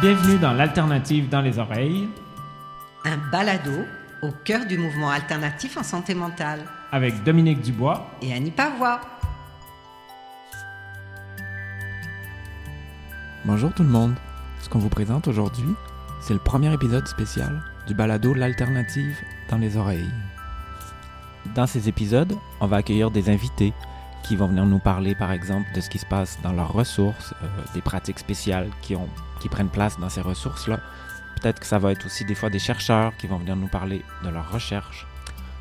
Bienvenue dans l'Alternative dans les oreilles. Un balado au cœur du mouvement alternatif en santé mentale. Avec Dominique Dubois et Annie Pavois. Bonjour tout le monde. Ce qu'on vous présente aujourd'hui, c'est le premier épisode spécial du balado L'Alternative dans les oreilles. Dans ces épisodes, on va accueillir des invités qui vont venir nous parler, par exemple, de ce qui se passe dans leurs ressources, euh, des pratiques spéciales qui, prennent place dans ces ressources-là. Peut-être que ça va être aussi des fois des chercheurs qui vont venir nous parler de leurs recherches.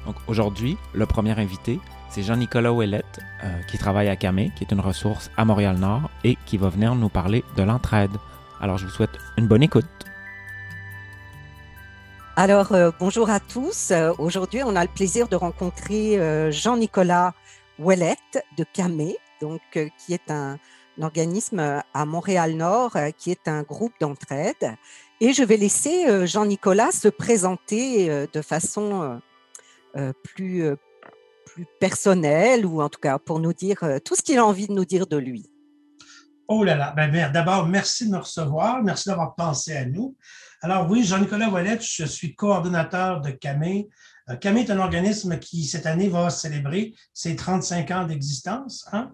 Donc aujourd'hui, le premier invité, c'est Jean-Nicolas Ouellette, euh, qui travaille à Camé, qui est une ressource à Montréal-Nord et qui va venir nous parler de l'entraide. Alors je vous souhaite une bonne écoute. Alors euh, bonjour à tous. Aujourd'hui, on a le plaisir de rencontrer Jean-Nicolas Ouellette de Camé, donc, euh, qui est un, organisme euh, à Montréal-Nord, euh, qui est un groupe d'entraide. Et je vais laisser Jean-Nicolas se présenter de façon plus, plus personnelle, ou en tout cas pour nous dire tout ce qu'il a envie de nous dire de lui. Oh là là, ben, d'abord, merci de me recevoir, merci d'avoir pensé à nous. Alors oui, Jean-Nicolas Ouellette, je suis coordonnateur de CAMé CAME est un organisme qui, cette année, va célébrer ses 35 ans d'existence. Hein?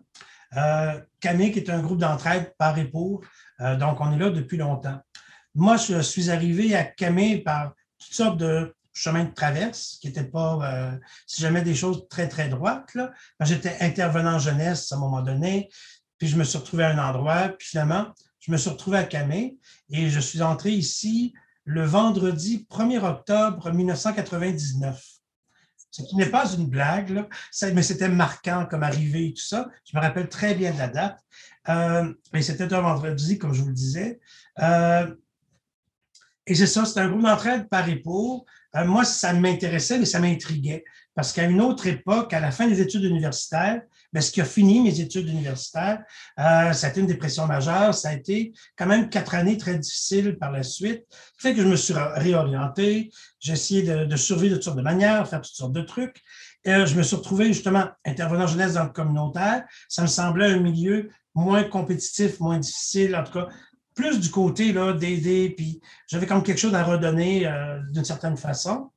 Euh, qui est un groupe d'entraide par et pour. Euh, donc, on est là depuis longtemps. Moi, je suis arrivé à CAME par toutes sortes de chemins de traverse qui n'étaient pas, euh, si jamais, des choses très, très droites. J'étais intervenant jeunesse à un moment donné, puis je me suis retrouvé à un endroit, puis finalement, je me suis retrouvé à Camé et je suis entré ici le vendredi 1er octobre 1999. Ce qui n'est pas une blague, mais c'était marquant comme arrivée et tout ça. Je me rappelle très bien de la date. Euh, et c'était un vendredi, comme je vous le disais. Euh, et c'est ça, c'était un groupe d'entraide par et pour. Euh, moi, ça m'intéressait, mais ça m'intriguait. Parce qu'à une autre époque, à la fin des études universitaires, mais ce qui a fini mes études universitaires, euh, ça a été une dépression majeure. Ça a été quand même quatre années très difficiles par la suite. Fait que je me suis réorienté. J'ai essayé de, survivre de toutes sortes de manières, faire toutes sortes de trucs. Et euh, je me suis retrouvé justement intervenant jeunesse dans le communautaire. Ça me semblait un milieu moins compétitif, moins difficile, en tout cas plus du côté d'aider, puis j'avais comme quelque chose à redonner euh, d'une certaine façon.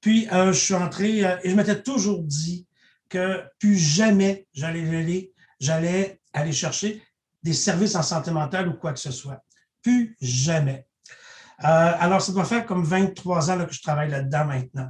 Puis je suis entré et je m'étais toujours dit que plus jamais j'allais aller, chercher des services en santé mentale ou quoi que ce soit. Plus jamais. Euh, alors, ça doit faire comme 23 ans que je travaille là-dedans maintenant.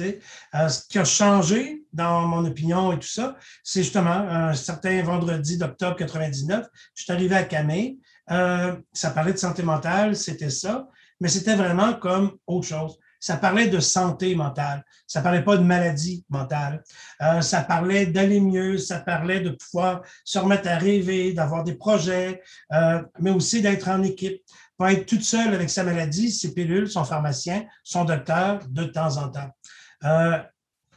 Euh, ce qui a changé dans mon opinion et tout ça, c'est justement un certain vendredi d'octobre 99, je suis arrivé à Camé. Euh, ça parlait de santé mentale, c'était ça, mais c'était vraiment comme autre chose ça parlait de santé mentale, ça parlait pas de maladie mentale, euh, ça parlait d'aller mieux, ça parlait de pouvoir se remettre à rêver, d'avoir des projets, euh, mais aussi d'être en équipe, pas être toute seule avec sa maladie, ses pilules, son pharmacien, son docteur de temps en temps. Euh,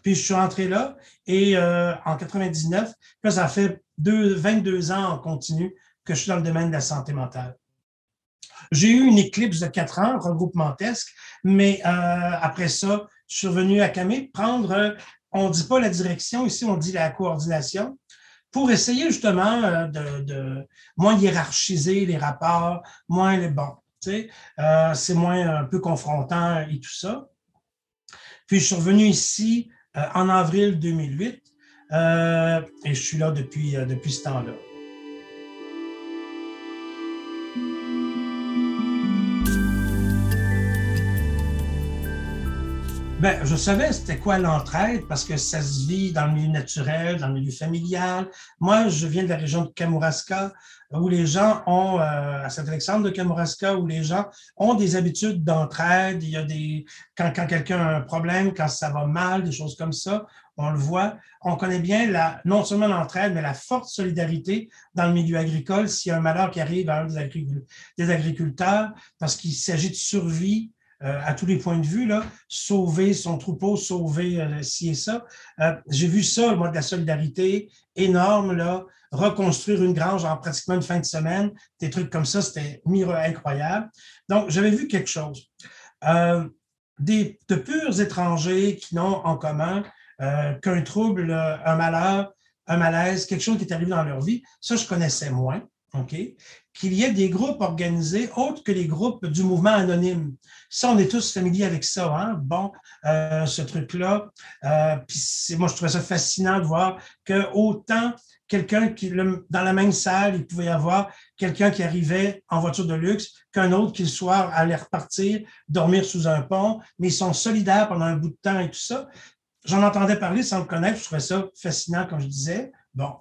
puis je suis entré là et en 99, là, ça fait deux, 22 ans en continu que je suis dans le domaine de la santé mentale. J'ai eu une éclipse de quatre ans, regroupementesque, mais euh, après ça, je suis revenu à Camé prendre, euh, on ne dit pas la direction, ici on dit la coordination, pour essayer justement euh, de, moins hiérarchiser les rapports, moins les bons. Tu sais, c'est moins un peu confrontant et tout ça. Puis je suis revenu ici en avril 2008 et je suis là depuis, depuis ce temps-là. Ben, je savais c'était quoi l'entraide parce que ça se vit dans le milieu naturel, dans le milieu familial. Moi, je viens de la région de Kamouraska où les gens ont, euh, à Saint-Alexandre de Kamouraska, où les gens ont des habitudes d'entraide. Il y a des, quand, quand quelqu'un a un problème, quand ça va mal, des choses comme ça, on le voit. On connaît bien la, non seulement l'entraide, mais la forte solidarité dans le milieu agricole s'il y a un malheur qui arrive à un des agriculteurs parce qu'il s'agit de survie euh, à tous les points de vue, là, sauver son troupeau, sauver euh, ci et ça. Euh, j'ai vu ça, moi, de la solidarité énorme, là, reconstruire une grange en pratiquement une fin de semaine, des trucs comme ça, c'était incroyable. Donc, j'avais vu quelque chose. des, de purs étrangers qui n'ont en commun qu'un trouble, un malheur, un malaise, quelque chose qui est arrivé dans leur vie, ça, je connaissais moins. OK, qu'il y ait des groupes organisés autres que les groupes du mouvement anonyme. Ça, on est tous familiers avec ça, hein? Bon, euh, ce truc-là. Euh, puis moi, je trouvais ça fascinant de voir que autant quelqu'un qui, dans la même salle, il pouvait y avoir quelqu'un qui arrivait en voiture de luxe qu'un autre qui le soir allait repartir, dormir sous un pont, mais ils sont solidaires pendant un bout de temps et tout ça. J'en entendais parler sans le connaître, je trouvais ça fascinant, comme je disais. Bon,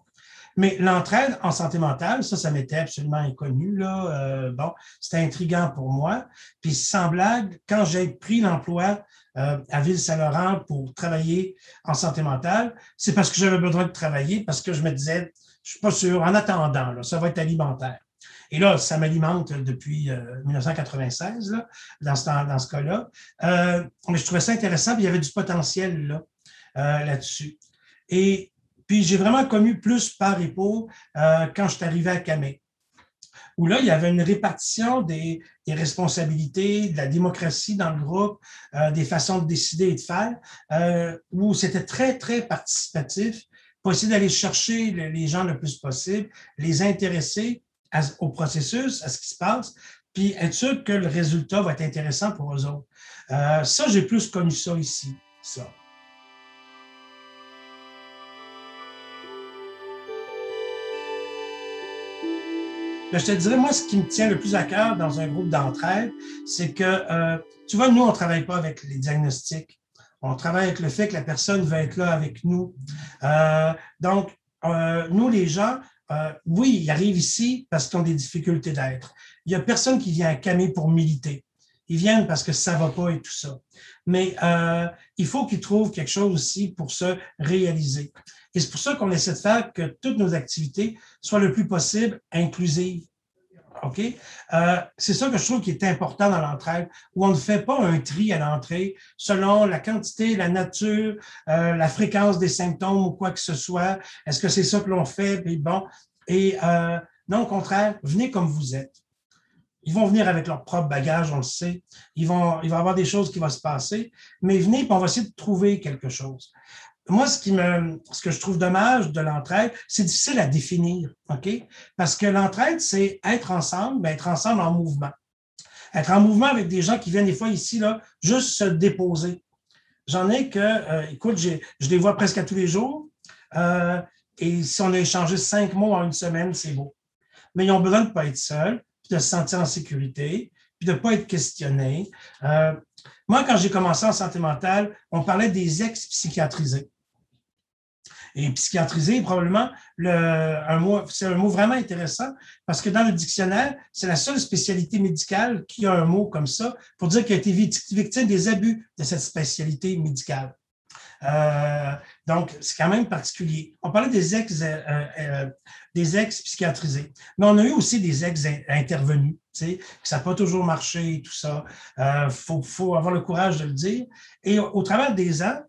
mais l'entraide en santé mentale, ça, ça m'était absolument inconnu. Là. Euh, bon, c'était intriguant pour moi. Puis sans blague, quand j'ai pris l'emploi euh, à Ville-Saint-Laurent pour travailler en santé mentale, c'est parce que j'avais besoin de travailler, parce que je me disais, je suis pas sûr, en attendant, là, ça va être alimentaire. Et là, ça m'alimente depuis 1996, euh, là, dans ce, dans ce cas-là. mais je trouvais ça intéressant, il y avait du potentiel là, là-dessus. Et puis j'ai vraiment connu plus par et pour euh, quand je suis arrivé à Camé, où là, il y avait une répartition des, responsabilités, de la démocratie dans le groupe, euh, des façons de décider et de faire, euh, où c'était très, très participatif pour essayer d'aller chercher les gens le plus possible, les intéresser au processus, à ce qui se passe, puis être sûr que le résultat va être intéressant pour eux autres. ça, j'ai plus connu ça ici, ça. Je te dirais, moi, ce qui me tient le plus à cœur dans un groupe d'entraide, c'est que, euh, tu vois, nous, on ne travaille pas avec les diagnostics. On travaille avec le fait que la personne va être là avec nous. Euh, donc, euh, nous, les gens, oui, ils arrivent ici parce qu'ils ont des difficultés d'être. Il n'y a personne qui vient à Camé pour militer. Ils viennent parce que ça ne va pas et tout ça. Mais il faut qu'ils trouvent quelque chose aussi pour se réaliser. Et c'est pour ça qu'on essaie de faire que toutes nos activités soient le plus possible inclusives. OK? Euh, c'est ça que je trouve qui est important dans l'entraide, où on ne fait pas un tri à l'entrée selon la quantité, la nature, euh, la fréquence des symptômes ou quoi que ce soit. Est-ce que c'est ça que l'on fait? Puis bon. Et euh, non, au contraire, venez comme vous êtes. Ils vont venir avec leur propre bagage, on le sait. Ils vont, il va y avoir des choses qui vont se passer, mais venez, puis on va essayer de trouver quelque chose moi, ce, qui me, ce que je trouve dommage de l'entraide, c'est difficile à définir, OK? Parce que l'entraide, c'est être ensemble, mais être ensemble en mouvement. Être en mouvement avec des gens qui viennent des fois ici, là, juste se déposer. J'en ai que, euh, écoute, je les vois presque à tous les jours. Euh, et si on a échangé cinq mots en une semaine, c'est beau. Mais ils ont besoin de ne pas être seuls, puis de se sentir en sécurité, puis de ne pas être questionnés. Euh, moi, quand j'ai commencé en santé mentale, on parlait des ex-psychiatrisés. Et psychiatrisé, probablement, le, un mot, c'est un mot vraiment intéressant parce que dans le dictionnaire, c'est la seule spécialité médicale qui a un mot comme ça pour dire qu'il a été victime des abus de cette spécialité médicale. Euh, donc, c'est quand même particulier. On parlait des ex, euh, euh, des ex psychiatrisés, mais on a eu aussi des ex intervenus, tu sais, que ça n'a pas toujours marché tout ça. Il faut, faut, avoir le courage de le dire. Et au travers des ans,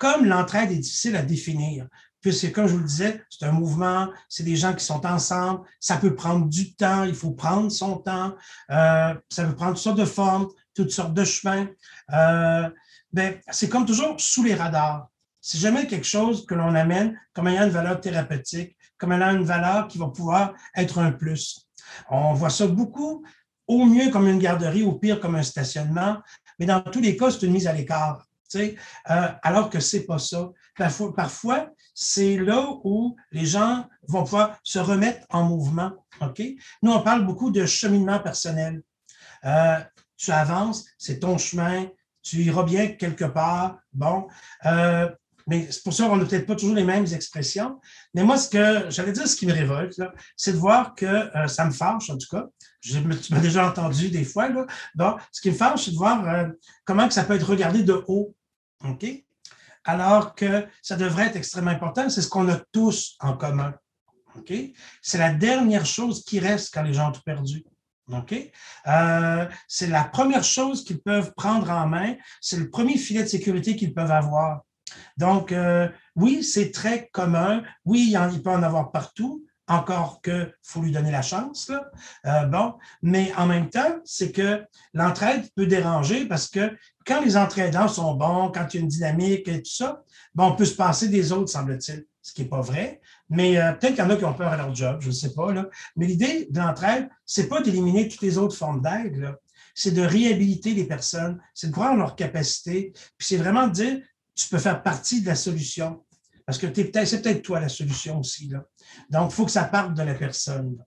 comme l'entraide est difficile à définir, puisque, comme je vous le disais, c'est un mouvement, c'est des gens qui sont ensemble, ça peut prendre du temps, il faut prendre son temps, euh, ça peut prendre toutes sortes de formes, toutes sortes de chemins. Euh, ben, c'est comme toujours sous les radars. C'est jamais quelque chose que l'on amène comme ayant une valeur thérapeutique, comme ayant une valeur qui va pouvoir être un plus. On voit ça beaucoup, au mieux comme une garderie, au pire comme un stationnement, mais dans tous les cas, c'est une mise à l'écart. Euh, alors que c'est pas ça. Parfois, c'est là où les gens vont pouvoir se remettre en mouvement. OK? Nous, on parle beaucoup de cheminement personnel. Euh, tu avances, c'est ton chemin, tu iras bien quelque part. Bon. Euh, mais c'est pour ça qu'on n'a peut-être pas toujours les mêmes expressions. Mais moi, ce que j'allais dire, ce qui me révolte, c'est de voir que ça me fâche, en tout cas. Tu m'as déjà entendu des fois. Là. Bon, ce qui me fâche, c'est de voir comment ça peut être regardé de haut. OK? Alors que ça devrait être extrêmement important, c'est ce qu'on a tous en commun. OK? C'est la dernière chose qui reste quand les gens ont tout perdu. OK? Euh, c'est la première chose qu'ils peuvent prendre en main, c'est le premier filet de sécurité qu'ils peuvent avoir. Donc, euh, oui, c'est très commun. Oui, il, en, il peut en avoir partout, encore que faut lui donner la chance. Euh, bon, mais en même temps, c'est que l'entraide peut déranger parce que quand les entraidants sont bons, quand il y a une dynamique et tout ça, bon, on peut se passer des autres, semble-t-il. ce qui n'est pas vrai, mais euh, peut-être qu'il y en a qui ont peur à leur job, je ne sais pas. Là. Mais l'idée de l'entraide, ce n'est pas d'éliminer toutes les autres formes d'aide, c'est de réhabiliter les personnes, c'est de croire en leur capacité, puis c'est vraiment de dire, tu peux faire partie de la solution, parce que c'est peut-être toi la solution aussi. Donc, il faut que ça parte de la personne.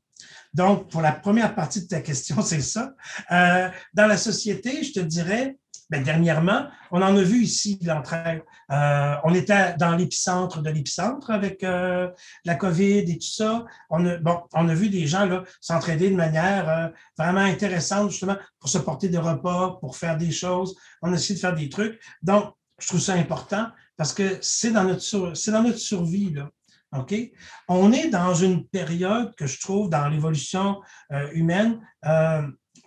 Donc, pour la première partie de ta question, c'est ça. Euh, dans la société, je te dirais, Bien, dernièrement, on en a vu ici de l'entraide. Euh, on était dans l'épicentre de l'épicentre avec euh, la COVID et tout ça. On a, bon, on a vu des gens s'entraider de manière vraiment intéressante, justement, pour se porter de repas, pour faire des choses. On a essayé de faire des trucs. Donc, je trouve ça important parce que c'est dans notre, c'est dans notre survie. Là. OK? On est dans une période que je trouve dans l'évolution humaine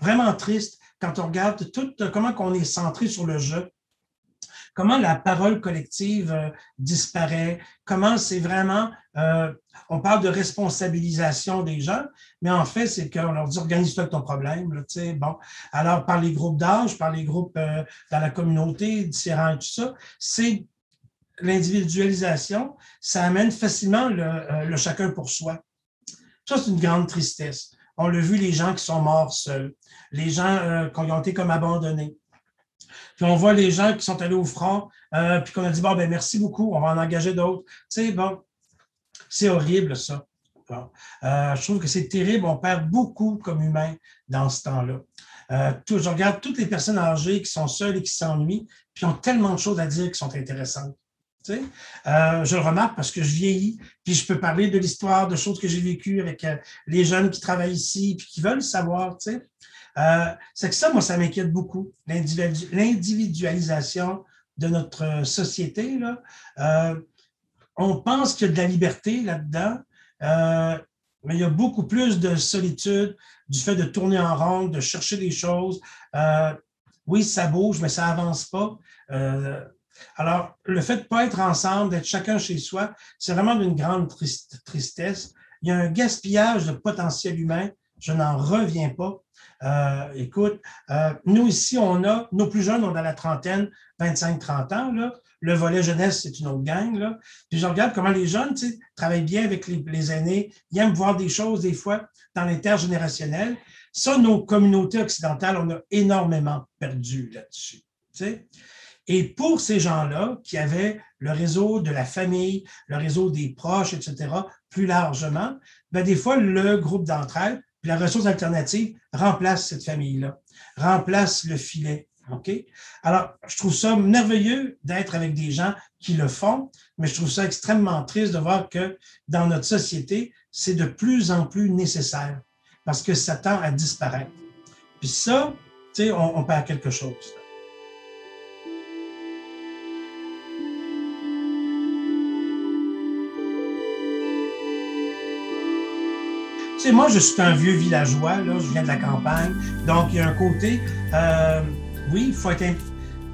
vraiment triste quand on regarde tout comment on est centré sur le jeu, comment la parole collective euh, disparaît, comment c'est vraiment, euh, on parle de responsabilisation des gens, mais en fait, c'est qu'on leur dit organise-toi ton problème. Là, bon. Alors, par les groupes d'âge, par les groupes euh, dans la communauté, différents et tout ça, c'est l'individualisation, ça amène facilement le, le chacun pour soi. Ça, c'est une grande tristesse. On l'a vu, les gens qui sont morts seuls les gens euh, qui ont été comme abandonnés. Puis on voit les gens qui sont allés au front, euh, puis qu'on a dit, bon, ben merci beaucoup, on va en engager d'autres. Tu sais, bon, c'est horrible, ça. Euh, je trouve que c'est terrible, on perd beaucoup comme humains dans ce temps-là. je regarde toutes les personnes âgées qui sont seules et qui s'ennuient, puis ont tellement de choses à dire qui sont intéressantes. Sais? je le remarque parce que je vieillis, puis je peux parler de l'histoire, de choses que j'ai vécues avec les jeunes qui travaillent ici, puis qui veulent savoir. Tu sais? Euh, c'est que ça, moi, ça m'inquiète beaucoup, l'individualisation de notre société. Là. Euh, on pense qu'il y a de la liberté là-dedans, euh, mais il y a beaucoup plus de solitude du fait de tourner en rond, de chercher des choses. oui, ça bouge, mais ça avance pas. Alors, le fait de ne pas être ensemble, d'être chacun chez soi, c'est vraiment d'une grande tristesse. Il y a un gaspillage de potentiel humain. Je n'en reviens pas. Euh, écoute, euh, nous ici, on a, nos plus jeunes, on a la trentaine, 25-30 ans. Là. Le volet jeunesse, c'est une autre gang. Puis je regarde comment les jeunes travaillent bien avec les, aînés, ils aiment voir des choses des fois dans l'intergénérationnel. Ça, nos communautés occidentales, on a énormément perdu là-dessus. Et pour ces gens-là qui avaient le réseau de la famille, le réseau des proches, etc., plus largement, ben des fois, le groupe d'entraide la ressource alternative remplace cette famille-là, remplace le filet. OK? Alors, je trouve ça merveilleux d'être avec des gens qui le font, mais je trouve ça extrêmement triste de voir que dans notre société, c'est de plus en plus nécessaire parce que ça tend à disparaître. Puis ça, tu sais, on, on perd quelque chose. Moi, je suis un vieux villageois, là, je viens de la campagne, donc il y a un côté, euh, oui, il faut être,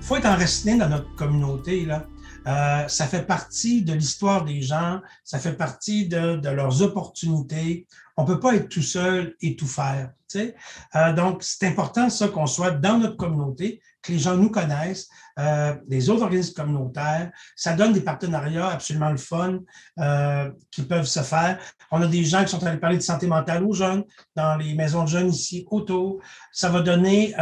faut être enraciné dans notre communauté, là. Euh, ça fait partie de l'histoire des gens, ça fait partie de, de leurs opportunités. On peut pas être tout seul et tout faire. Euh, donc, c'est important, ça, qu'on soit dans notre communauté, que les gens nous connaissent, euh, les autres organismes communautaires. Ça donne des partenariats absolument le fun euh, qui peuvent se faire. On a des gens qui sont allés parler de santé mentale aux jeunes dans les maisons de jeunes ici autour. Ça va donner,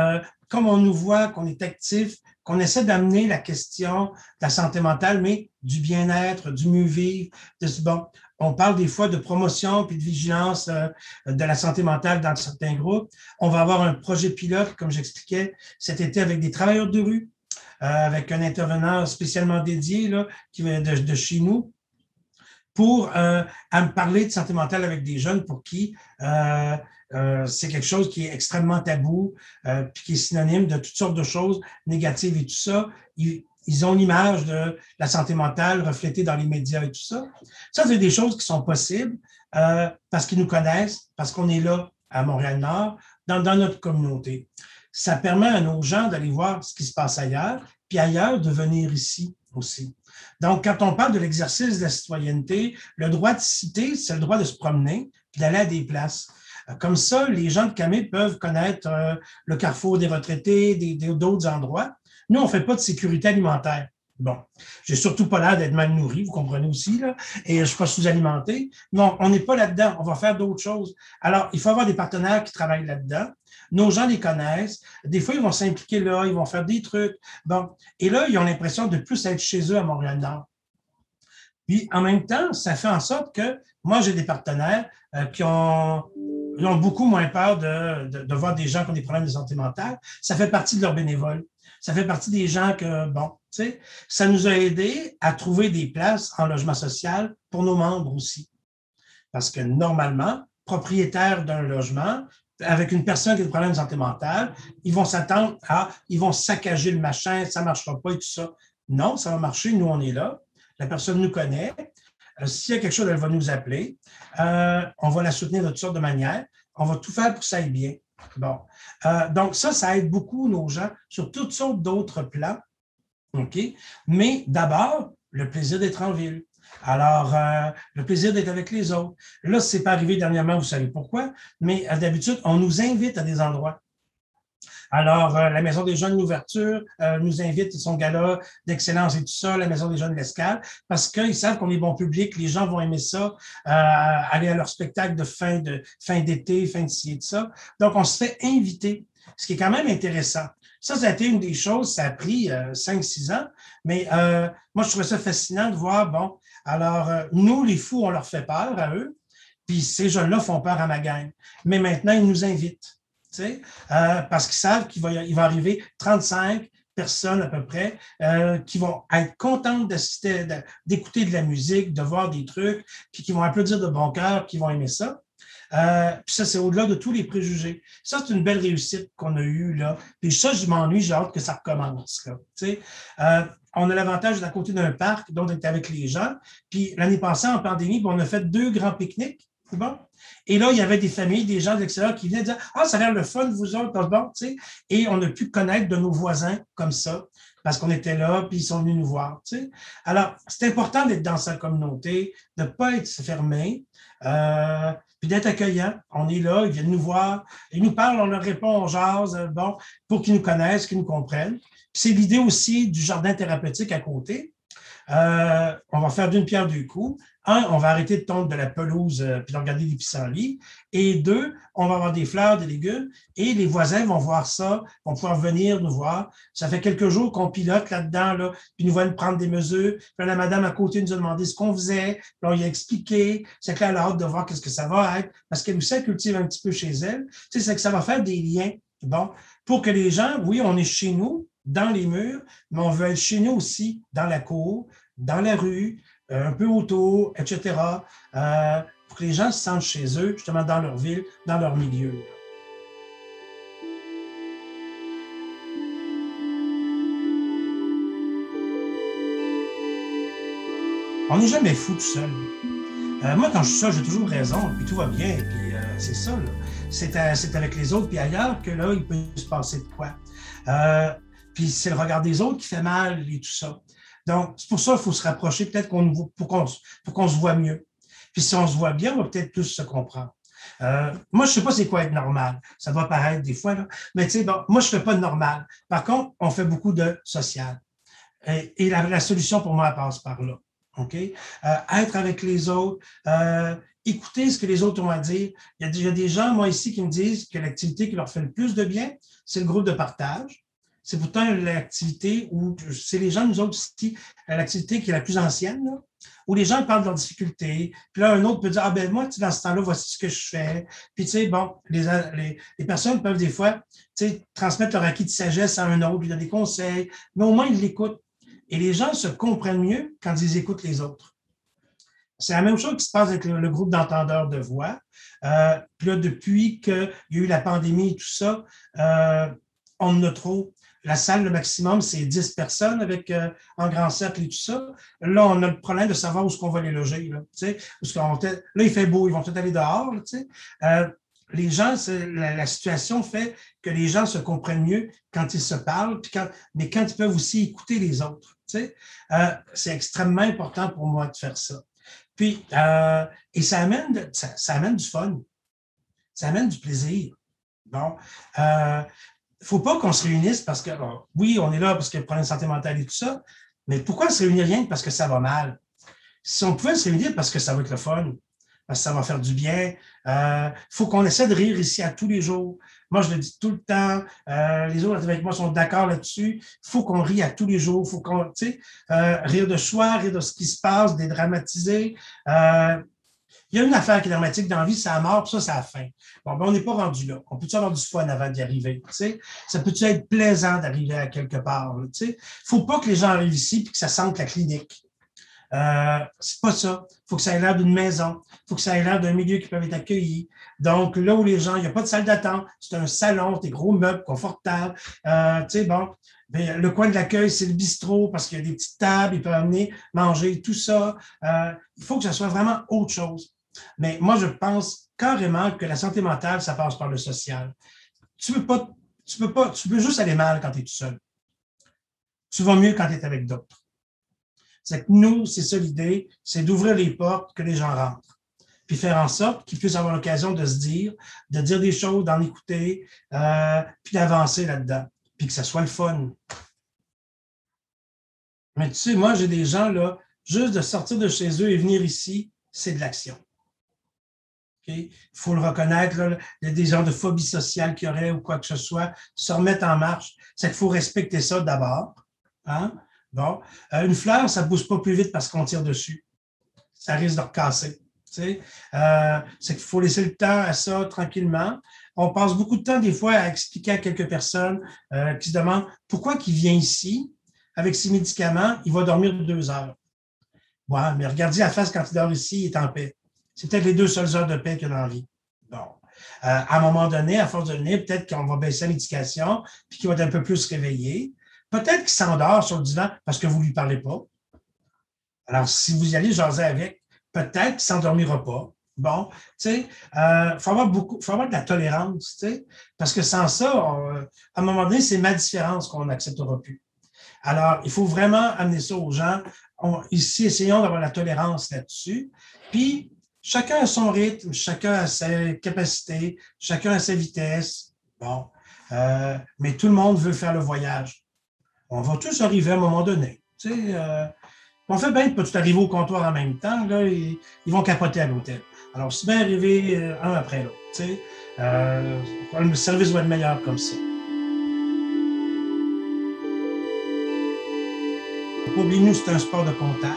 comme on nous voit qu'on est actif, qu'on essaie d'amener la question de la santé mentale, mais du bien-être, du mieux vivre. De, bon, on parle des fois de promotion puis de vigilance euh, de la santé mentale dans certains groupes. On va avoir un projet pilote, comme j'expliquais cet été, avec des travailleurs de rue, euh, avec un intervenant spécialement dédié là, qui vient de, chez nous pour euh, à me parler de santé mentale avec des jeunes pour qui c'est quelque chose qui est extrêmement tabou, puis qui est synonyme de toutes sortes de choses négatives et tout ça ils ont l'image de la santé mentale reflétée dans les médias et tout ça. Ça, c'est des choses qui sont possibles euh, parce qu'ils nous connaissent, parce qu'on est là à Montréal-Nord, dans, dans, notre communauté. Ça permet à nos gens d'aller voir ce qui se passe ailleurs, puis ailleurs de venir ici aussi. Donc, quand on parle de l'exercice de la citoyenneté, le droit de citer, c'est le droit de se promener, puis d'aller à des places. Comme ça, les gens de Camé peuvent connaître euh, le carrefour des retraités, d'autres endroits. Nous, on ne fait pas de sécurité alimentaire. Bon, j'ai surtout pas l'air d'être mal nourri, vous comprenez aussi, et je ne suis pas sous-alimenté. Non, on n'est pas là-dedans, on va faire d'autres choses. Alors, il faut avoir des partenaires qui travaillent là-dedans. Nos gens les connaissent. Des fois, ils vont s'impliquer là, ils vont faire des trucs. Bon, et là, ils ont l'impression de plus être chez eux à Montréal-Nord. Puis, en même temps, ça fait en sorte que moi, j'ai des partenaires euh, qui ont, beaucoup moins peur de, voir des gens qui ont des problèmes de santé mentale. Ça fait partie de leur bénévole. Ça fait partie des gens que, bon, tu sais, ça nous a aidé à trouver des places en logement social pour nos membres aussi. Parce que normalement, propriétaire d'un logement, avec une personne qui a des problèmes de santé mentale, ils vont s'attendre à, ils vont saccager le machin, ça ne marchera pas et tout ça. Non, ça va marcher, nous, on est là. La personne nous connaît. Euh, s'il y a quelque chose, elle va nous appeler. Euh, on va la soutenir de toutes sortes de manières. On va tout faire pour que ça aille bien. Bon. Euh, donc, ça, ça aide beaucoup nos gens sur toutes sortes d'autres plans. OK? Mais d'abord, le plaisir d'être en ville. Alors, euh, le plaisir d'être avec les autres. Là, ce n'est pas arrivé dernièrement, vous savez pourquoi, mais euh, d'habitude, on nous invite à des endroits. Alors, euh, la Maison des Jeunes d'ouverture euh, nous invite son gala d'excellence et tout ça, la Maison des Jeunes de l'Escale, parce qu'ils savent qu'on est bon public, les gens vont aimer ça, euh, aller à leur spectacle de fin de fin d'été, fin de ci et de ça. Donc, on se fait inviter, ce qui est quand même intéressant. Ça, ça a été une des choses, ça a pris 5-6 ans, mais moi, je trouvais ça fascinant de voir, bon, alors, nous, les fous, on leur fait peur à eux, puis ces jeunes-là font peur à ma gang. Mais maintenant, ils nous invitent. Euh, parce qu'ils savent qu'il va, il va arriver 35 personnes à peu près euh, qui vont être contentes d'assister, d'écouter de la musique, de voir des trucs, puis qui vont applaudir de bon cœur, qui vont aimer ça. Euh, puis ça, c'est au-delà de tous les préjugés. Ça, c'est une belle réussite qu'on a eue là. Puis ça, je m'ennuie, j'ai hâte que ça recommence. Là, on a l'avantage d'à côté d'un parc, donc d'être avec les gens. Puis l'année passée, en pandémie, on a fait deux grands pique-niques. Et là, il y avait des familles, des gens de qui venaient dire Ah, ça a l'air le fun, vous autres, bon, tu sais. Et on a pu connaître de nos voisins comme ça, parce qu'on était là, puis ils sont venus nous voir. Tu sais. Alors, c'est important d'être dans sa communauté, de ne pas être fermé, euh, puis d'être accueillant. On est là, ils viennent nous voir, ils nous parlent, on leur répond, on jase, euh, bon, pour qu'ils nous connaissent, qu'ils nous comprennent. c'est l'idée aussi du jardin thérapeutique à côté. Euh, on va faire d'une pierre deux coups. Un, on va arrêter de tondre de la pelouse euh, puis de regarder des pissenlits. Et deux, on va avoir des fleurs, des légumes. Et les voisins vont voir ça, vont pouvoir venir nous voir. Ça fait quelques jours qu'on pilote là-dedans, là, puis nous voient prendre des mesures. Puis la madame à côté nous a demandé ce qu'on faisait. Puis on lui a expliqué. C'est que elle a hâte de voir qu'est-ce que ça va être. Parce qu'elle aussi, cultive un petit peu chez elle. Tu sais, c'est que ça va faire des liens. Bon, pour que les gens, oui, on est chez nous, dans les murs, mais on veut être chez nous aussi, dans la cour, dans la rue, euh, un peu autour, etc., euh, pour que les gens se sentent chez eux, justement dans leur ville, dans leur milieu. On n'est jamais fou tout seul. Euh, moi, quand je suis seul, j'ai toujours raison, puis tout va bien, puis c'est ça. C'est, avec les autres, puis ailleurs, que là, il peut se passer de quoi. Puis c'est le regard des autres qui fait mal et tout ça. Donc, c'est pour ça qu'il faut se rapprocher, peut-être qu'on, pour, qu'on, se voit mieux. Puis si on se voit bien, on va peut-être plus se comprendre. Euh, moi, je ne sais pas c'est quoi être normal. Ça doit paraître des fois, là. mais tu sais, bon, moi, je ne fais pas de normal. Par contre, on fait beaucoup de social. Et, la, solution pour moi, passe par là. OK? Euh, être avec les autres, euh, écouter ce que les autres ont à dire. Il y a des gens, moi, ici, qui me disent que l'activité qui leur fait le plus de bien, c'est le groupe de partage c'est pourtant l'activité où c'est les gens, nous autres ici, l'activité qui est la plus ancienne, où les gens parlent de leurs difficultés. Puis là, un autre peut dire Ah ben moi, dans ce temps-là, voici ce que je fais. Puis tu sais, bon, les, les, personnes peuvent des fois transmettre leur acquis de sagesse à un autre, lui donner des conseils, mais au moins ils l'écoutent. Et les gens se comprennent mieux quand ils écoutent les autres. C'est la même chose qui se passe avec le, groupe d'entendeurs de voix. Euh, puis là, depuis qu'il y a eu la pandémie et tout ça, euh, on en a trop. La salle, le maximum, c'est 10 personnes avec euh, en grand cercle et tout ça. Là, on a le problème de savoir où est-ce qu'on va les loger. Là, parce là, il fait beau, ils vont peut-être aller dehors. euh, les gens, la, la, situation fait que les gens se comprennent mieux quand ils se parlent, quand, mais quand ils peuvent aussi écouter les autres. Euh, c'est extrêmement important pour moi de faire ça. Puis, euh, et ça amène, ça, ça, amène du fun. Ça amène du plaisir. Bon. Euh, faut pas qu'on se réunisse parce que, oui, on est là parce qu'il y a le problème de santé mentale et tout ça, Mais pourquoi se réunir rien parce que ça va mal? Si on pouvait se réunir parce que ça va être le fun, parce que ça va faire du bien, il euh, faut qu'on essaie de rire ici à tous les jours. Moi, je le dis tout le temps. Euh, les autres avec moi sont d'accord là-dessus. Faut qu'on rie à tous les jours. Faut qu'on, tu sais, euh, rire de soi, rire de ce qui se passe, dédramatiser. Il y a une affaire qui est dramatique dans la vie, c'est la mort, puis ça, c'est la fin. Bon, ben, on n'est pas rendu là. On peut-tu avoir du fun avant d'y arriver? Tu sais? Ça peut-tu être plaisant d'arriver à quelque part? Il ne faut pas que les gens arrivent ici et que ça sente la clinique. Euh, c'est pas ça. Il faut que ça ait l'air d'une maison. Il faut que ça ait l'air d'un milieu qui peut être accueilli. Donc, là où les gens, il n'y a pas de salle d'attente, c'est un salon, des gros meubles confortables. Euh, tu sais, bon, ben, le coin de l'accueil, c'est le bistrot parce qu'il y a des petites tables, ils peuvent amener manger, tout ça. Euh, il faut que ce soit vraiment autre chose. Mais moi, je pense carrément que la santé mentale, ça passe par le social. Tu peux pas, tu peux pas, tu peux juste aller mal quand tu es tout seul. Tu vas mieux quand tu es avec d'autres. C'est que nous, c'est ça l'idée, c'est d'ouvrir les portes, que les gens rentrent. Puis faire en sorte qu'ils puissent avoir l'occasion de se dire, de dire des choses, d'en écouter, euh, puis d'avancer là-dedans. Puis que ça soit le fun. Mais tu sais, moi, j'ai des gens, là, juste de sortir de chez eux et venir ici, c'est de l'action. Il faut le reconnaître, là, y des gens de phobie sociale qui auraient ou quoi que ce soit, se remettre en marche. C'est qu'il faut respecter ça d'abord. Hein? Bon. Euh, une fleur, ça ne pousse pas plus vite parce qu'on tire dessus. Ça risque de recasser. Euh, c'est qu'il faut laisser le temps à ça tranquillement. On passe beaucoup de temps, des fois, à expliquer à quelques personnes euh, qui se demandent pourquoi il vient ici avec ses médicaments, il va dormir deux heures. Ouais, mais regardez la face quand il dort ici, il est en paix. C'est peut-être les deux seules heures de paix qu'il a dans la vie. Bon. à un moment donné, à force de venir, peut-être qu'on va baisser la médication, puis qu'il va être un peu plus réveillé. Peut-être qu'il s'endort sur le divan parce que vous ne lui parlez pas. Alors, si vous y allez jaser avec, peut-être qu'il ne s'endormira pas. Bon, tu sais, il euh, faut avoir faut avoir de la tolérance, tu sais, parce que sans ça, à un moment donné, c'est ma différence qu'on n'acceptera plus. Alors, il faut vraiment amener ça aux gens. ici, essayons d'avoir la tolérance là-dessus. Puis, chacun a son rythme, chacun a ses capacités, chacun a sa vitesse. Bon, euh, mais tout le monde veut faire le voyage on va tous arriver à un moment donné. Tu sais, euh, on fait bien de tout arriver au comptoir en même temps, là, ils, vont capoter à l'hôtel. Alors, c'est bien arriver euh, un après l'autre. Tu sais, euh, le service va être meilleur comme ça. Pour nous, c'est un sport de contact.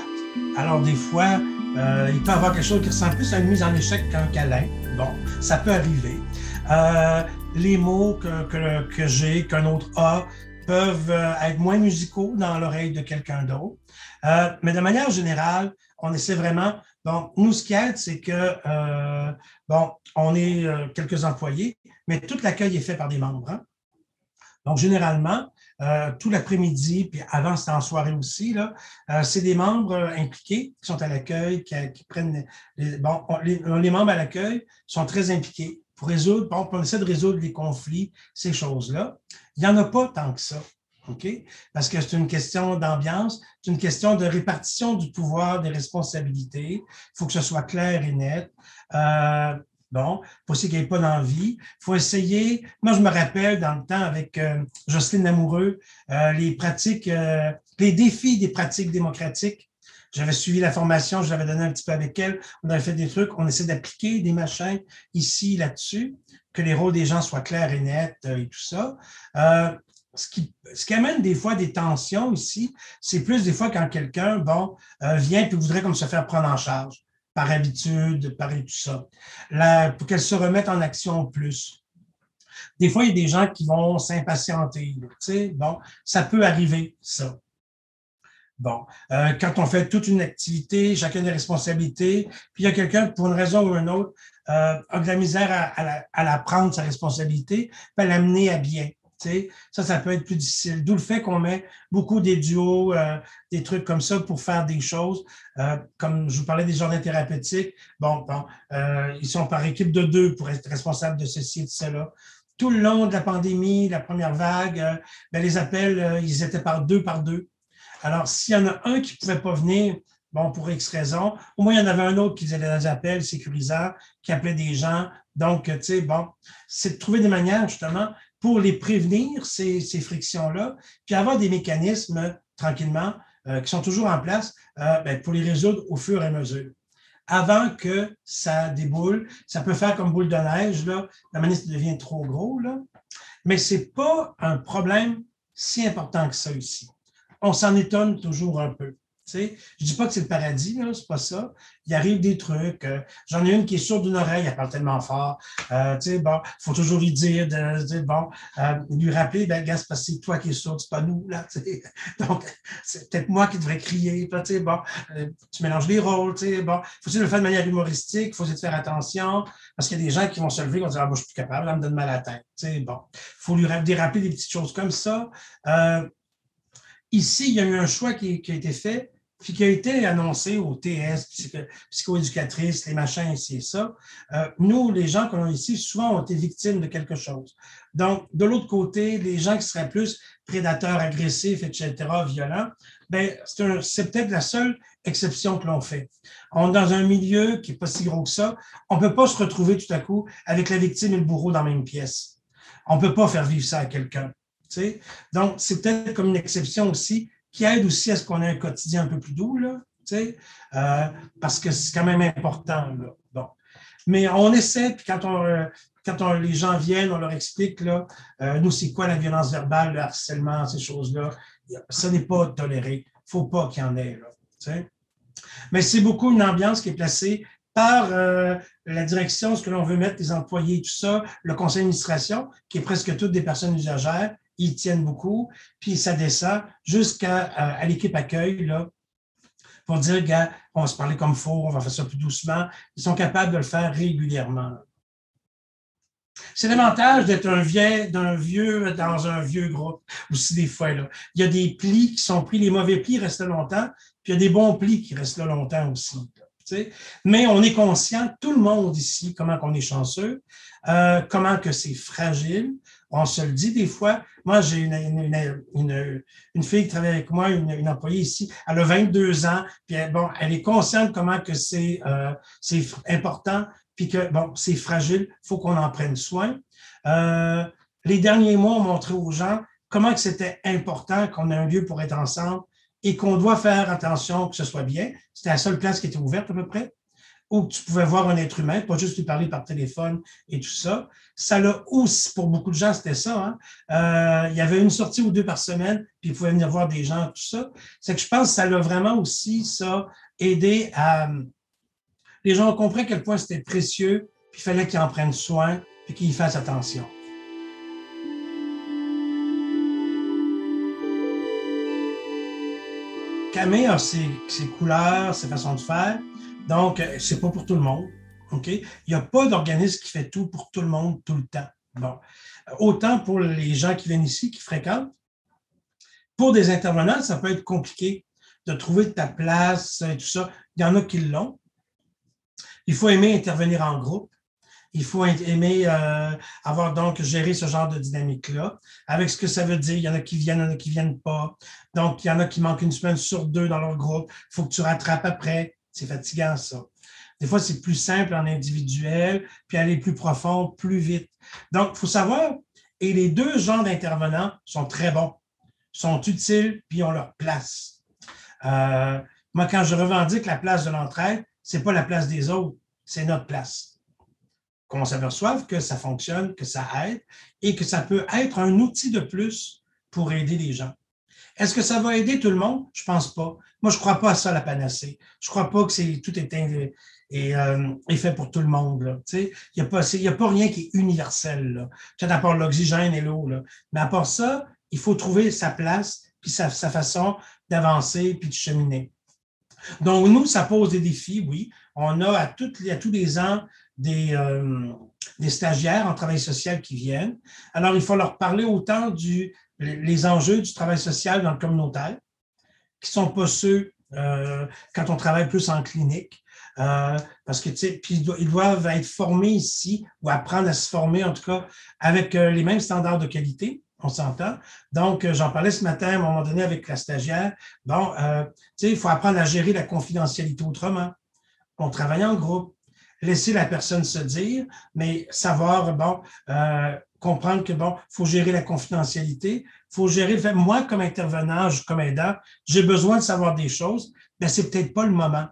Alors, des fois, il peut avoir quelque chose qui ressemble plus à une mise en échec qu'un câlin. Bon, ça peut arriver. les mots que, que, que j'ai, qu'un autre a, peuvent euh, être moins musicaux dans l'oreille de quelqu'un d'autre. Euh, mais de manière générale, on essaie vraiment. Bon, nous, ce qui aide, c'est que, euh, bon, on est quelques employés, mais tout l'accueil est fait par des membres. Hein. Donc, généralement, tout l'après-midi, puis avant, c'était en soirée aussi, là, c'est des membres impliqués qui sont à l'accueil, qui, prennent. bon, les, membres à l'accueil sont très impliqués pour résoudre, on essaie de résoudre les conflits, ces choses-là. Il n'y en a pas tant que ça. OK? Parce que c'est une question d'ambiance, c'est une question de répartition du pouvoir, des responsabilités. Il faut que ce soit clair et net. Euh, bon, pour ceux qui n'aient pas d'envie, il faut essayer. Moi, je me rappelle dans le temps avec euh, Jocelyne Amoureux, euh, les pratiques, les défis des pratiques démocratiques. J'avais suivi la formation, je l'avais donné un petit peu avec elle. On avait fait des trucs, on essaie d'appliquer des machins ici, là-dessus que les rôles des gens soient clairs et nets euh, et tout ça. Euh, ce qui, amène des fois des tensions ici, c'est plus des fois quand quelqu'un, bon, euh, vient et voudrait comme se faire prendre en charge, par habitude, par tout ça, pour qu'elle se remette en action plus. Des fois, il y a des gens qui vont s'impatienter, tu sais, bon, ça peut arriver, ça. Bon, euh, quand on fait toute une activité, chacun des responsabilités, puis il y a quelqu'un, pour une raison ou une autre, euh, a de la misère à, la, prendre, sa responsabilité, puis à l'amener à bien. Ça, ça peut être plus difficile. D'où le fait qu'on met beaucoup des duos, euh, des trucs comme ça pour faire des choses. comme je vous parlais des journées thérapeutiques, bon, bon ils sont par équipe de deux pour être responsables de ceci et de cela tout le long de la pandémie, la première vague, ben, les appels, ils étaient par deux, par deux. Alors, s'il y en a un qui ne pouvait pas venir, bon, pour X raison, au moins il y en avait un autre qui faisait des appels sécurisants, qui appelait des gens. Donc, tu sais, bon, c'est de trouver des manières justement pour les prévenir, ces, frictions-là, puis avoir des mécanismes tranquillement qui sont toujours en place ben, pour les résoudre au fur et à mesure. Avant que ça déboule, ça peut faire comme boule de neige, là, la manière devient trop gros, là. mais ce n'est pas un problème si important que ça ici. On s'en étonne toujours un peu. Je ne dis pas que c'est le paradis, ce n'est pas ça. Il arrive des trucs. Euh, j'en ai une qui est sourde d'une oreille, elle parle tellement fort. Euh, bon, il faut toujours lui dire, de, bon, euh, lui rappeler, ben, c'est parce que c'est toi qui es sourde, c'est pas nous, là. Donc, c'est peut-être moi qui devrais crier. bon, tu mélanges les rôles. Bon, il faut essayer de le faire de manière humoristique, faut essayer de faire attention, parce qu'il y a des gens qui vont se lever et vont dire, ah, moi, je suis plus capable, ça me donne mal à la tête. Bon, il faut lui rappeler des petites choses comme ça. ici, il y a eu un choix qui a été fait puis qui a été annoncé au TS, psychoéducatrice, les machins, ici et ça. Euh, nous, les gens qu'on a ici, souvent ont été victimes de quelque chose. Donc, de l'autre côté, les gens qui seraient plus prédateurs, agressifs, etc., violents, ben, c'est peut-être la seule exception que l'on fait. On est dans un milieu qui n'est pas si gros que ça. On ne peut pas se retrouver tout à coup avec la victime et le bourreau dans la même pièce. On ne peut pas faire vivre ça à quelqu'un. Donc, c'est peut-être comme une exception aussi qui aide aussi à ce qu'on ait un quotidien un peu plus doux, là, euh, parce que c'est quand même important. Là. Bon. Mais on essaie, puis quand, on, euh, quand on, les gens viennent, on leur explique, là, euh, nous, c'est quoi la violence verbale, le harcèlement, ces choses-là. Ce n'est pas toléré. Il ne faut pas qu'il y en ait. Là, Mais c'est beaucoup une ambiance qui est placée par la direction, ce que l'on veut mettre, les employés, tout ça, le conseil d'administration, qui est presque toutes des personnes usagères, ils tiennent beaucoup, puis ça descend jusqu'à euh, à, l'équipe accueil, là, pour dire, gars, on va se parler comme il faut, on va faire ça plus doucement. Ils sont capables de le faire régulièrement. C'est l'avantage d'être un vieux, d'un vieux dans un vieux groupe aussi des fois. Là. Il y a des plis qui sont pris, les mauvais plis restent longtemps, puis il y a des bons plis qui restent là longtemps aussi. Mais on est conscient, tout le monde ici, comment qu'on est chanceux, euh, comment que c'est fragile, on se le dit des fois. Moi, j'ai une, fille qui travaille avec moi, une, employée ici, elle a 22 ans, puis elle, bon, elle est consciente comment que c'est euh, important, puis que bon, c'est fragile, il faut qu'on en prenne soin. Euh, les derniers mois ont montré aux gens comment que c'était important qu'on ait un lieu pour être ensemble et qu'on doit faire attention que ce soit bien. C'était la seule place qui était ouverte à peu près où tu pouvais voir un être humain, pas juste lui parler par téléphone et tout ça. Ça l'a aussi, pour beaucoup de gens, c'était ça. Hein. Euh, il y avait une sortie ou deux par semaine, puis ils pouvaient venir voir des gens, tout ça. C'est que je pense que ça l'a vraiment aussi, ça, aidé à. Les gens ont compris à quel point c'était précieux, puis il fallait qu'ils en prennent soin, puis qu'ils y fassent attention. Camé a ses couleurs, ses façons de faire. Donc, euh, c'est pas pour tout le monde. OK? Il n'y a pas d'organisme qui fait tout pour tout le monde tout le temps. Bon. Autant pour les gens qui viennent ici, qui fréquentent. Pour des intervenants, ça peut être compliqué de trouver ta place et tout ça. Il y en a qui l'ont. Il faut aimer intervenir en groupe. Il faut aimer euh, avoir donc géré ce genre de dynamique-là, avec ce que ça veut dire. Il y en a qui viennent, il y en a qui ne viennent pas. Donc, il y en a qui manquent une semaine sur deux dans leur groupe. Il faut que tu rattrapes après. C'est fatigant, ça. Des fois, c'est plus simple en individuel, puis aller plus profond, plus vite. Donc, il faut savoir, et les deux genres d'intervenants sont très bons, sont utiles, puis ont leur place. Euh, moi, quand je revendique la place de l'entraide, ce n'est pas la place des autres, c'est notre place. Qu'on s'aperçoive que ça fonctionne, que ça aide et que ça peut être un outil de plus pour aider les gens. Est-ce que ça va aider tout le monde? Je pense pas. Moi, je crois pas à ça, la panacée. Je crois pas que tout est, euh, est, fait pour tout le monde. Il n'y a, pas, a pas rien qui est universel. Peut-être à part l'oxygène et l'eau. Mais à part ça, il faut trouver sa place puis sa, façon d'avancer puis de cheminer. Donc, nous, ça pose des défis, oui. On a à, toutes, tous les ans des, euh, des stagiaires en travail social qui viennent. Alors, il faut leur parler autant du, les enjeux du travail social dans le communautaire, qui ne sont pas ceux euh, quand on travaille plus en clinique. Euh, parce que, puis ils doivent être formés ici ou apprendre à se former, en tout cas, avec euh, les mêmes standards de qualité, on s'entend. Donc, j'en parlais ce matin à un moment donné avec la stagiaire. Bon, il faut apprendre à gérer la confidentialité autrement. On travaille en groupe. Laisser la personne se dire, mais savoir, bon, comprendre que, bon, il faut gérer la confidentialité, il faut gérer fait, moi, comme intervenant, comme aidant, j'ai besoin de savoir des choses, mais c'est peut-être pas le moment.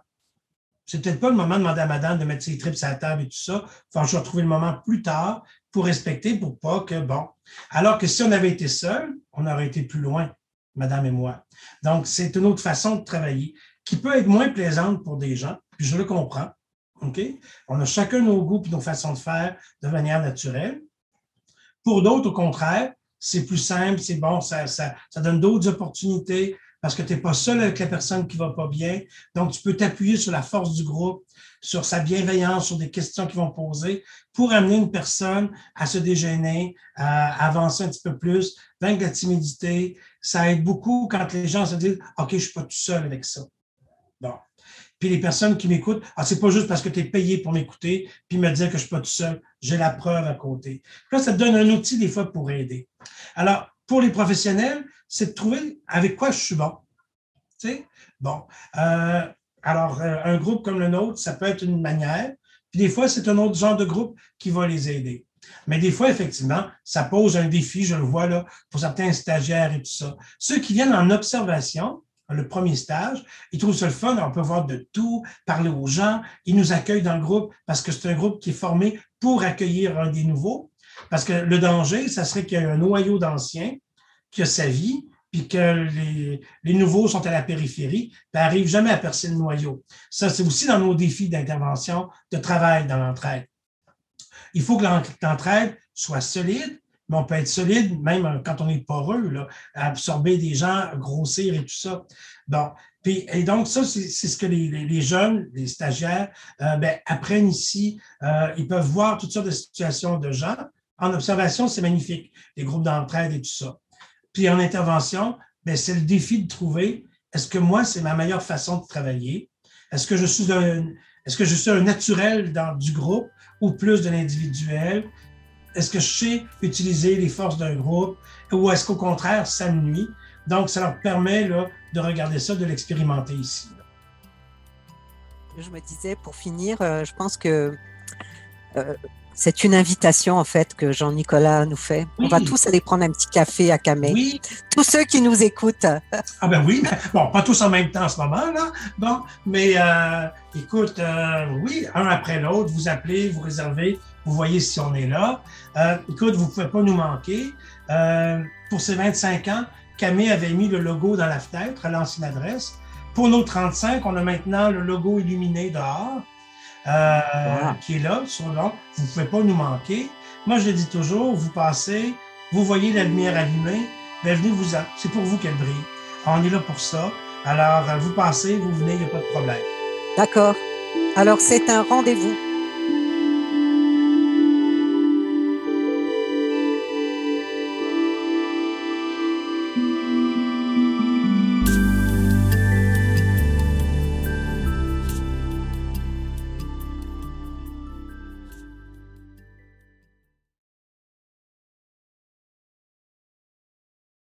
C'est peut-être pas le moment de demander à madame de mettre ses tripes à la table et tout ça. Enfin, je vais le moment plus tard pour respecter, pour pas que, bon. Alors que si on avait été seul, on aurait été plus loin, madame et moi. Donc, c'est une autre façon de travailler qui peut être moins plaisante pour des gens, puis je le comprends. OK? On a chacun nos goûts et nos façons de faire de manière naturelle. Pour d'autres, au contraire, c'est plus simple, c'est bon, ça, ça, donne d'autres opportunités parce que tu n'es pas seul avec la personne qui va pas bien. Donc, tu peux t'appuyer sur la force du groupe, sur sa bienveillance, sur des questions qu'ils vont poser pour amener une personne à se dégêner, à avancer un petit peu plus, vaincre la timidité. Ça aide beaucoup quand les gens se disent OK, je suis pas tout seul avec ça. Puis les personnes qui m'écoutent, ah, c'est pas juste parce que tu es payé pour m'écouter, puis me dire que je suis pas tout seul. J'ai la preuve à côté. là, ça te donne un outil des fois pour aider. Alors, pour les professionnels, c'est de trouver avec quoi je suis bon. Tu? Bon. Euh, alors, euh, un groupe comme le nôtre, ça peut être une manière. Puis des fois, c'est un autre genre de groupe qui va les aider. Mais des fois, effectivement, ça pose un défi, je le vois là, pour certains stagiaires et tout ça. Ceux qui viennent en observation, le premier stage, ils trouvent ça le fun, on peut voir de tout, parler aux gens, ils nous accueillent dans le groupe parce que c'est un groupe qui est formé pour accueillir un des nouveaux. Parce que le danger, ça serait qu'il y ait un noyau d'anciens qui a sa vie, puis que les, nouveaux sont à la périphérie, puis n'arrivent jamais à percer le noyau. Ça, c'est aussi dans nos défis d'intervention, de travail dans l'entraide. Il faut que l'entraide soit solide, mais on peut être solide même quand on est poreux, là, absorber des gens, grossir et tout ça. Bon. Puis, et donc, ça, c'est ce que les, jeunes, les stagiaires, euh, ben, apprennent ici. Euh, ils peuvent voir toutes sortes de situations de gens. En observation, c'est magnifique, les groupes d'entraide et tout ça. Puis en intervention, ben, c'est le défi de trouver est-ce que moi, c'est ma meilleure façon de travailler? Est-ce que je suis un, est-ce que je suis un naturel dans du groupe ou plus de l'individuel? Est-ce que je sais utiliser les forces d'un groupe ou est-ce qu'au contraire, ça me nuit? Donc, ça leur permet là, de regarder ça, de l'expérimenter ici. Je me disais, pour finir, euh, je pense que euh, c'est une invitation en fait que Jean-Nicolas nous fait. On va tous aller prendre un petit café à Camé. Oui. Tous ceux qui nous écoutent. ah ben oui, bon, pas tous en même temps en ce moment là, bon, mais euh, écoute, oui, un après l'autre, vous appelez, vous réservez, vous voyez si on est là. Euh, écoute, vous pouvez pas nous manquer. pour ces 25 ans, Camé avait mis le logo dans la fenêtre à l'ancienne adresse. Pour nos 35, on a maintenant le logo illuminé dehors. Euh, qui est là, sur Vous ne pouvez pas nous manquer. Moi, je le dis toujours, vous passez, vous voyez la lumière allumée, ben venez vous en. C'est pour vous qu'elle brille. On est là pour ça. Alors, euh, vous passez, vous venez, il n'y a pas de problème. D'accord. Alors, c'est un rendez-vous